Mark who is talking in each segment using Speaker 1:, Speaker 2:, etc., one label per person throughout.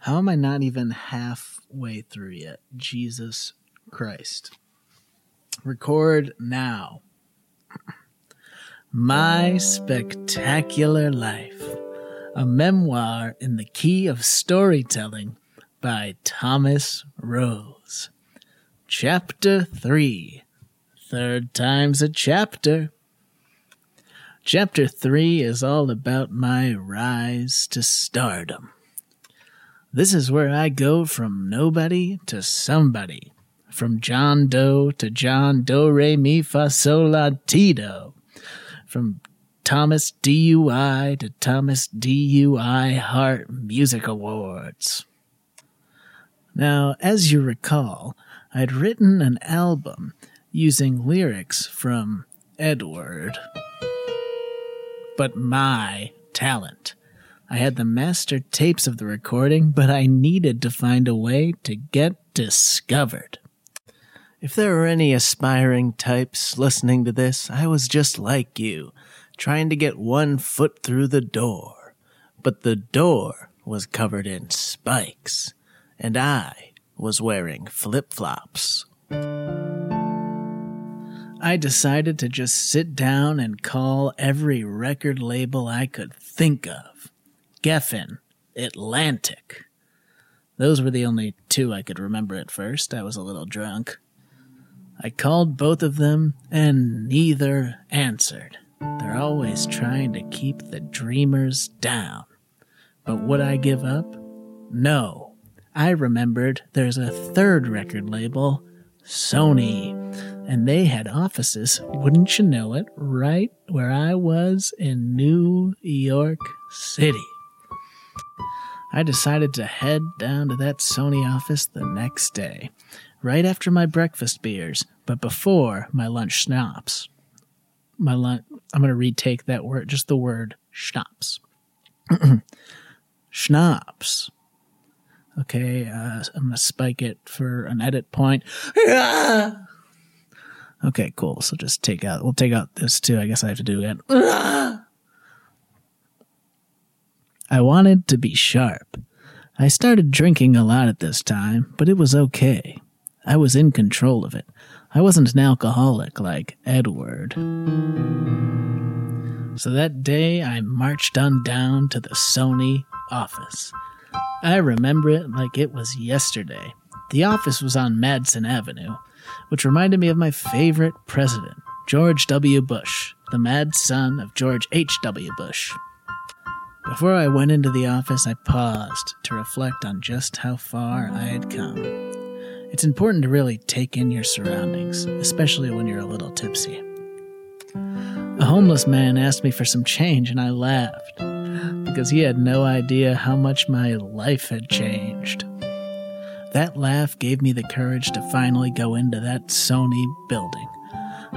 Speaker 1: How am I not even halfway through yet? Jesus Christ. Record now. My Spectacular Life, a memoir in the key of storytelling by Thomas Rose. Chapter 3. Third time's a chapter. Chapter 3 is all about my rise to stardom. This is where I go from nobody to somebody, from John Doe to John Do Re Mi Fa Sol La Ti Do, from Thomas DUI to Thomas DUI Heart Music Awards. Now, as you recall, I'd written an album using lyrics from Edward. But my talent. I had the master tapes of the recording, but I needed to find a way to get discovered. If there are any aspiring types listening to this, I was just like you, trying to get one foot through the door. But the door was covered in spikes, and I was wearing flip flops. I decided to just sit down and call every record label I could think of. Geffen, Atlantic. Those were the only two I could remember at first. I was a little drunk. I called both of them, and neither answered. They're always trying to keep the dreamers down. But would I give up? No. I remembered there's a third record label, Sony, and they had offices, wouldn't you know it, right where I was in New York City. I decided to head down to that Sony office the next day, right after my breakfast beers, but before my lunch schnapps. My lunch, I'm going to retake that word, just the word schnapps. schnapps. Okay, uh, I'm going to spike it for an edit point. Okay, cool. So just take out, we'll take out this too. I guess I have to do it. I wanted to be sharp. I started drinking a lot at this time, but it was okay. I was in control of it. I wasn't an alcoholic like Edward. So that day I marched on down to the Sony office. I remember it like it was yesterday. The office was on Madison Avenue, which reminded me of my favorite president, George W. Bush, the mad son of George H.W. Bush. Before I went into the office, I paused to reflect on just how far I had come. It's important to really take in your surroundings, especially when you're a little tipsy. A homeless man asked me for some change, and I laughed because he had no idea how much my life had changed. That laugh gave me the courage to finally go into that Sony building.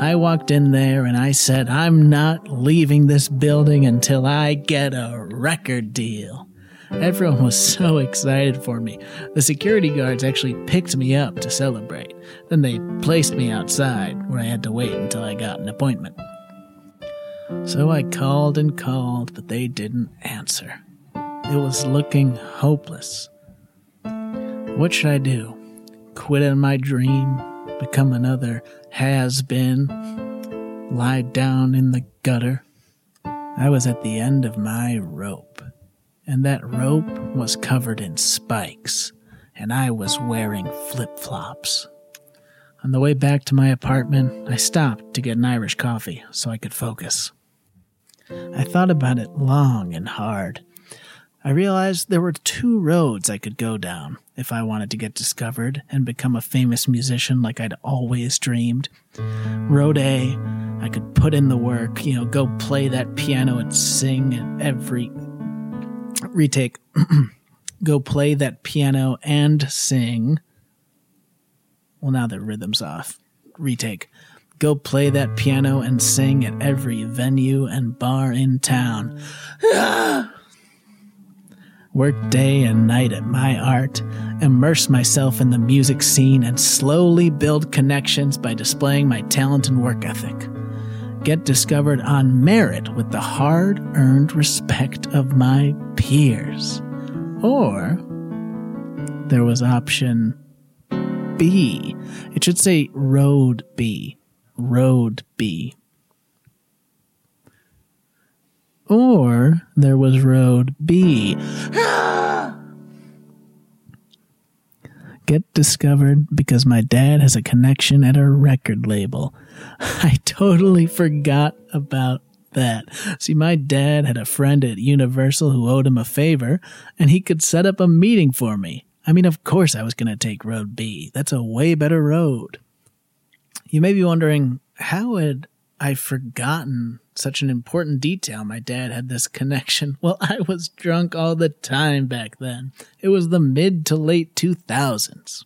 Speaker 1: I walked in there and I said, I'm not leaving this building until I get a record deal. Everyone was so excited for me. The security guards actually picked me up to celebrate. Then they placed me outside, where I had to wait until I got an appointment. So I called and called, but they didn't answer. It was looking hopeless. What should I do? Quit on my dream? Become another has been? lied down in the gutter? I was at the end of my rope, and that rope was covered in spikes, and I was wearing flip flops. On the way back to my apartment, I stopped to get an Irish coffee so I could focus. I thought about it long and hard. I realized there were two roads I could go down if I wanted to get discovered and become a famous musician like I'd always dreamed. Road A, I could put in the work, you know, go play that piano and sing at every retake. go play that piano and sing. Well, now the rhythm's off. Retake. Go play that piano and sing at every venue and bar in town. Ah! Work day and night at my art, immerse myself in the music scene, and slowly build connections by displaying my talent and work ethic. Get discovered on merit with the hard earned respect of my peers. Or there was option B. It should say Road B. Road B. Or there was Road B. Get discovered because my dad has a connection at a record label. I totally forgot about that. See, my dad had a friend at Universal who owed him a favor, and he could set up a meeting for me. I mean, of course I was going to take Road B. That's a way better road. You may be wondering, how had I forgotten such an important detail? My dad had this connection. Well, I was drunk all the time back then. It was the mid to late 2000s.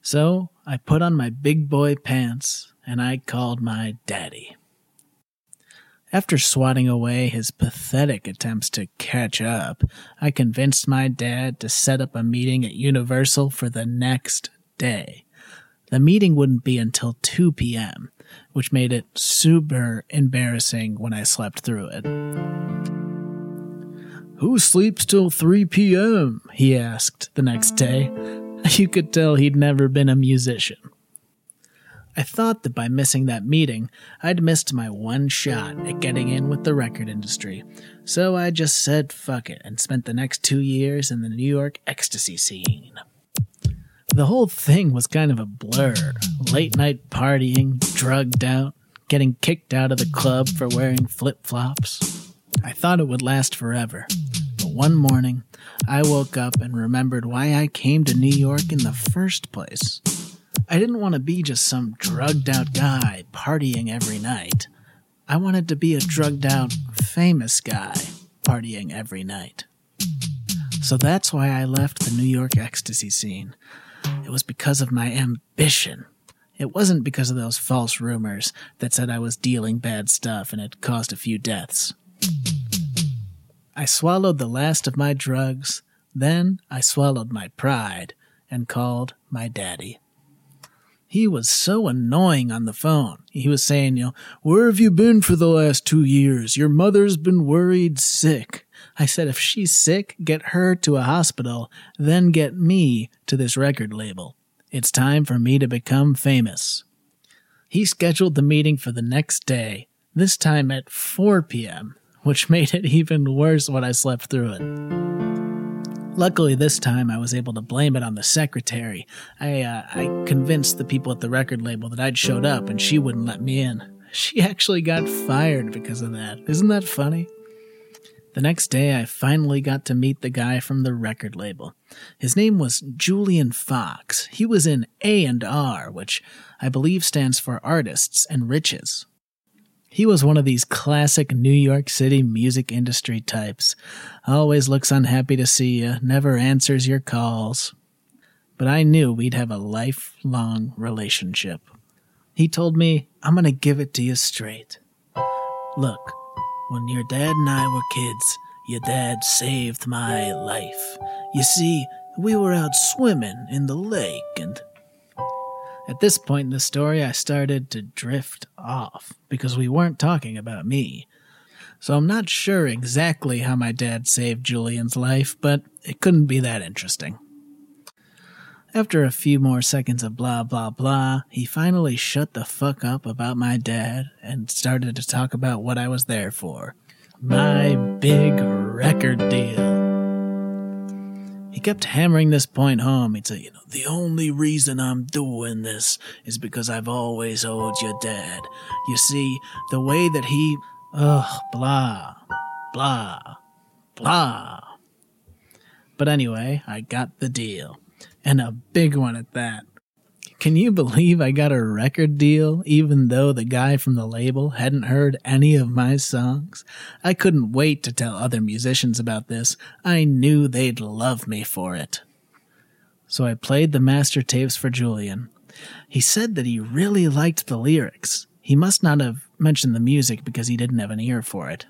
Speaker 1: So I put on my big boy pants and I called my daddy. After swatting away his pathetic attempts to catch up, I convinced my dad to set up a meeting at Universal for the next day. The meeting wouldn't be until 2 p.m., which made it super embarrassing when I slept through it. Who sleeps till 3 p.m.? he asked the next day. You could tell he'd never been a musician. I thought that by missing that meeting, I'd missed my one shot at getting in with the record industry. So I just said fuck it and spent the next two years in the New York ecstasy scene. The whole thing was kind of a blur. Late night partying, drugged out, getting kicked out of the club for wearing flip flops. I thought it would last forever. But one morning, I woke up and remembered why I came to New York in the first place. I didn't want to be just some drugged out guy partying every night. I wanted to be a drugged out, famous guy partying every night. So that's why I left the New York ecstasy scene. It was because of my ambition. It wasn't because of those false rumors that said I was dealing bad stuff and had caused a few deaths. I swallowed the last of my drugs, then I swallowed my pride and called my daddy. He was so annoying on the phone. He was saying, you know, where have you been for the last two years? Your mother's been worried sick. I said, if she's sick, get her to a hospital, then get me to this record label. It's time for me to become famous. He scheduled the meeting for the next day, this time at 4 p.m., which made it even worse when I slept through it. Luckily, this time I was able to blame it on the secretary. I, uh, I convinced the people at the record label that I'd showed up and she wouldn't let me in. She actually got fired because of that. Isn't that funny? The next day, I finally got to meet the guy from the record label. His name was Julian Fox. He was in A&R, which I believe stands for Artists and Riches. He was one of these classic New York City music industry types. Always looks unhappy to see you, never answers your calls. But I knew we'd have a lifelong relationship. He told me, I'm going to give it to you straight. Look, when your dad and I were kids, your dad saved my life. You see, we were out swimming in the lake and at this point in the story, I started to drift off because we weren't talking about me. So I'm not sure exactly how my dad saved Julian's life, but it couldn't be that interesting. After a few more seconds of blah blah blah, he finally shut the fuck up about my dad and started to talk about what I was there for. My big record deal. He kept hammering this point home. He'd say, you know, the only reason I'm doing this is because I've always owed your dad. You see, the way that he, ugh, blah, blah, blah. But anyway, I got the deal. And a big one at that. Can you believe I got a record deal even though the guy from the label hadn't heard any of my songs? I couldn't wait to tell other musicians about this. I knew they'd love me for it. So I played the master tapes for Julian. He said that he really liked the lyrics. He must not have mentioned the music because he didn't have an ear for it.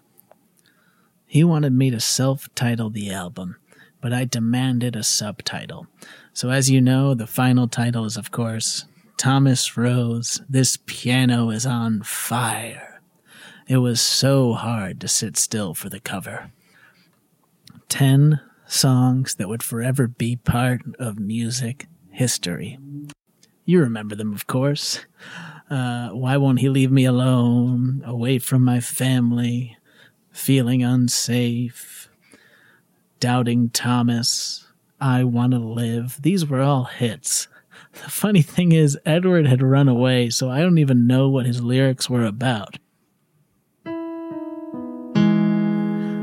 Speaker 1: He wanted me to self title the album, but I demanded a subtitle. So, as you know, the final title is, of course, Thomas Rose, This Piano is on Fire. It was so hard to sit still for the cover. Ten songs that would forever be part of music history. You remember them, of course. Uh, why won't he leave me alone, away from my family, feeling unsafe, doubting Thomas, I want to live. These were all hits. The funny thing is, Edward had run away, so I don't even know what his lyrics were about.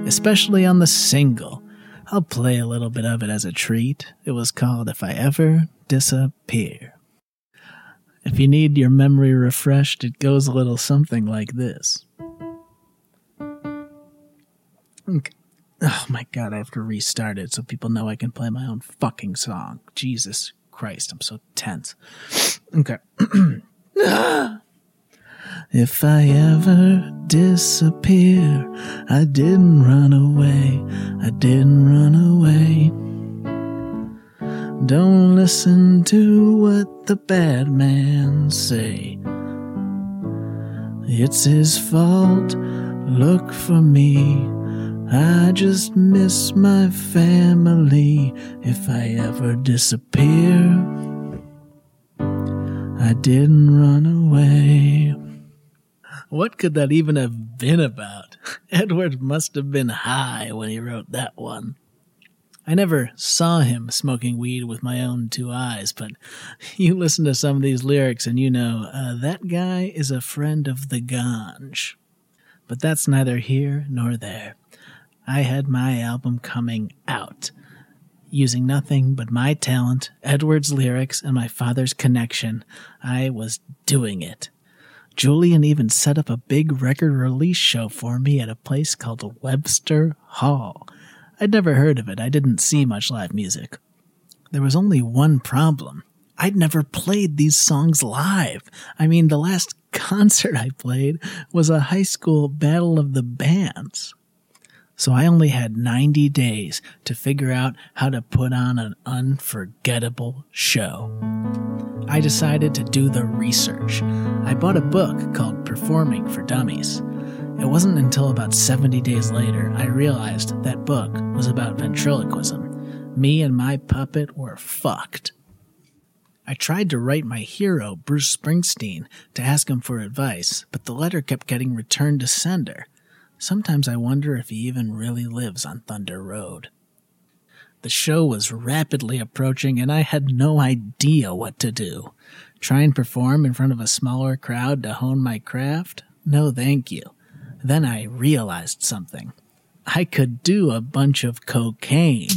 Speaker 1: Especially on the single. I'll play a little bit of it as a treat. It was called If I Ever Disappear. If you need your memory refreshed, it goes a little something like this. Okay. Oh my god, I have to restart it so people know I can play my own fucking song. Jesus Christ, I'm so tense. Okay. if I ever disappear, I didn't run away. I didn't run away. Don't listen to what the bad man say. It's his fault. Look for me. I just miss my family. If I ever disappear, I didn't run away. What could that even have been about? Edward must have been high when he wrote that one. I never saw him smoking weed with my own two eyes, but you listen to some of these lyrics and you know uh, that guy is a friend of the ganj. But that's neither here nor there. I had my album coming out. Using nothing but my talent, Edward's lyrics, and my father's connection, I was doing it. Julian even set up a big record release show for me at a place called Webster Hall. I'd never heard of it, I didn't see much live music. There was only one problem. I'd never played these songs live. I mean, the last concert I played was a high school battle of the bands. So I only had 90 days to figure out how to put on an unforgettable show. I decided to do the research. I bought a book called Performing for Dummies. It wasn't until about 70 days later I realized that book was about ventriloquism. Me and my puppet were fucked. I tried to write my hero, Bruce Springsteen, to ask him for advice, but the letter kept getting returned to sender. Sometimes I wonder if he even really lives on Thunder Road. The show was rapidly approaching, and I had no idea what to do. Try and perform in front of a smaller crowd to hone my craft? No, thank you. Then I realized something. I could do a bunch of cocaine.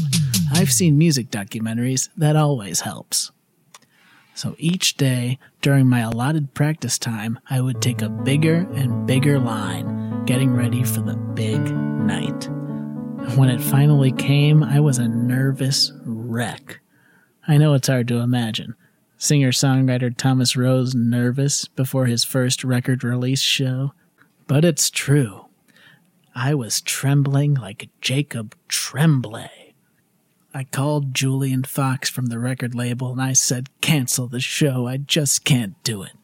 Speaker 1: I've seen music documentaries, that always helps. So each day during my allotted practice time, I would take a bigger and bigger line getting ready for the big night. When it finally came, I was a nervous wreck. I know it's hard to imagine. Singer songwriter Thomas Rose nervous before his first record release show. But it's true. I was trembling like Jacob Tremblay. I called Julian Fox from the record label and I said, cancel the show. I just can't do it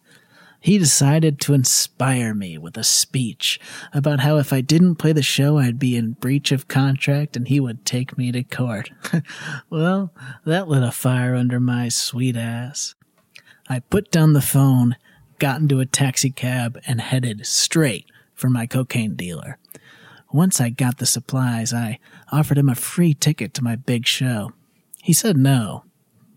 Speaker 1: he decided to inspire me with a speech about how if I didn't play the show, I'd be in breach of contract and he would take me to court. well, that lit a fire under my sweet ass. I put down the phone, got into a taxi cab, and headed straight for my cocaine dealer. Once I got the supplies, I offered him a free ticket to my big show. He said no,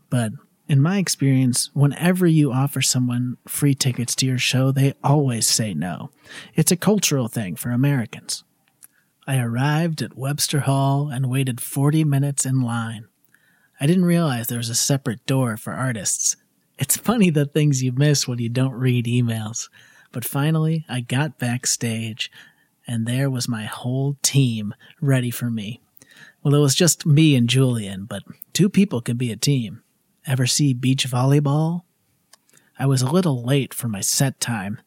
Speaker 1: but in my experience, whenever you offer someone free tickets to your show, they always say no. It's a cultural thing for Americans. I arrived at Webster Hall and waited 40 minutes in line. I didn't realize there was a separate door for artists. It's funny the things you miss when you don't read emails. But finally, I got backstage, and there was my whole team ready for me. Well, it was just me and Julian, but two people can be a team. Ever see beach volleyball? I was a little late for my set time,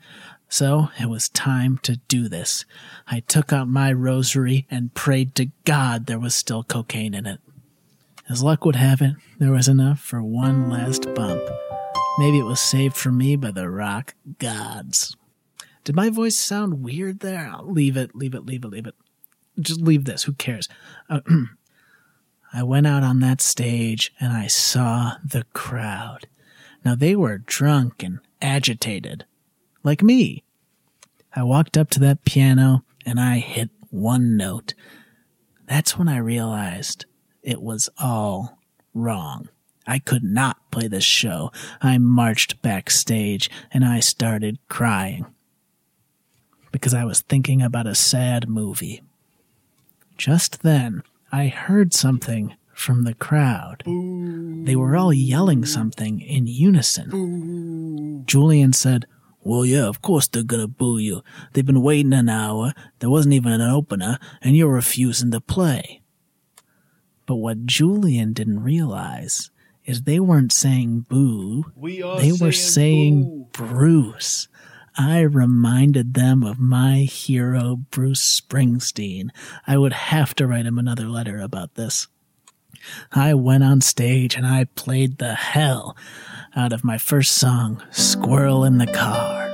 Speaker 1: so it was time to do this. I took out my rosary and prayed to God there was still cocaine in it. As luck would have it, there was enough for one last bump. Maybe it was saved for me by the rock gods. Did my voice sound weird there? I'll leave it, leave it, leave it, leave it. Just leave this. Who cares? I went out on that stage and I saw the crowd. Now they were drunk and agitated, like me. I walked up to that piano and I hit one note. That's when I realized it was all wrong. I could not play this show. I marched backstage and I started crying because I was thinking about a sad movie. Just then, I heard something from the crowd. They were all yelling something in unison. Julian said, Well, yeah, of course they're gonna boo you. They've been waiting an hour, there wasn't even an opener, and you're refusing to play. But what Julian didn't realize is they weren't saying boo,
Speaker 2: We
Speaker 1: they were saying
Speaker 2: boo.
Speaker 1: Bruce. I reminded them of my hero, Bruce Springsteen. I would have to write him another letter about this. I went on stage and I played the hell out of my first song, Squirrel in the Car.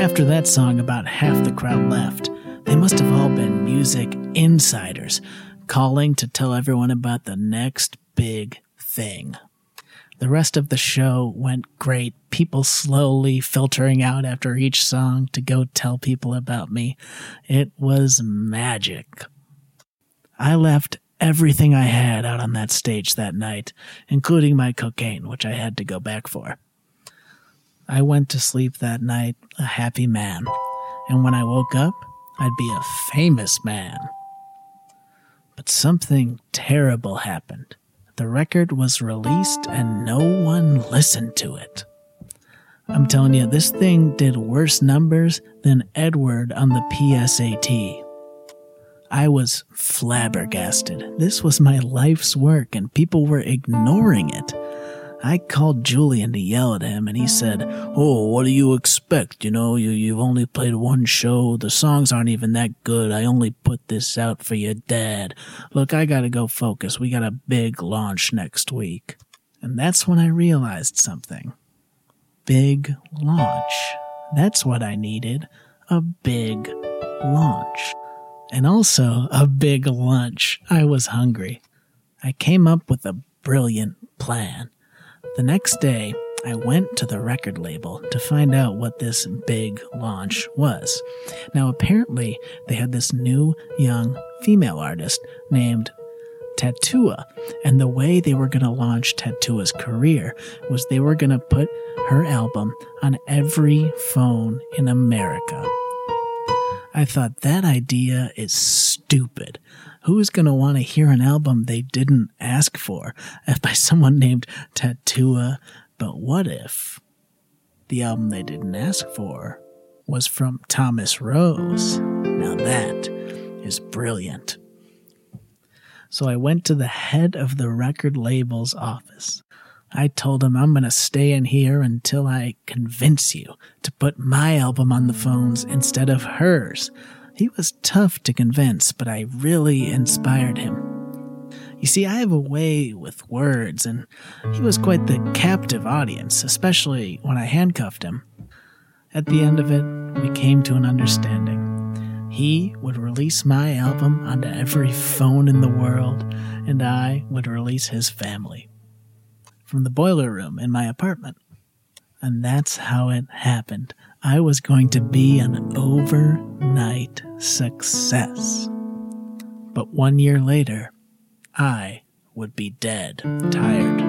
Speaker 1: After that song, about half the crowd left. They must have all been music insiders calling to tell everyone about the next big thing. The rest of the show went great. People slowly filtering out after each song to go tell people about me. It was magic. I left everything I had out on that stage that night, including my cocaine, which I had to go back for. I went to sleep that night a happy man, and when I woke up, I'd be a famous man. But something terrible happened. The record was released and no one listened to it. I'm telling you, this thing did worse numbers than Edward on the PSAT. I was flabbergasted. This was my life's work and people were ignoring it. I called Julian to yell at him and he said, Oh, what do you expect? You know, you, you've only played one show. The songs aren't even that good. I only put this out for your dad. Look, I gotta go focus. We got a big launch next week. And that's when I realized something. Big launch. That's what I needed. A big launch. And also a big lunch. I was hungry. I came up with a brilliant plan. The next day, I went to the record label to find out what this big launch was. Now, apparently, they had this new young female artist named Tatua, and the way they were going to launch Tatua's career was they were going to put her album on every phone in America. I thought that idea is stupid. Who's going to want to hear an album they didn't ask for by someone named Tatua? But what if the album they didn't ask for was from Thomas Rose? Now that is brilliant. So I went to the head of the record label's office. I told him I'm going to stay in here until I convince you to put my album on the phones instead of hers. He was tough to convince, but I really inspired him. You see, I have a way with words, and he was quite the captive audience, especially when I handcuffed him. At the end of it, we came to an understanding. He would release my album onto every phone in the world, and I would release his family from the boiler room in my apartment. And that's how it happened. I was going to be an overnight success. But one year later, I would be dead, tired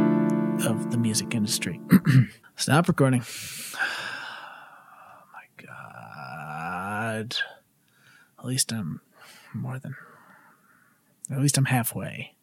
Speaker 1: of the music industry. Stop recording. Oh my god. At least I'm more than. At least I'm halfway.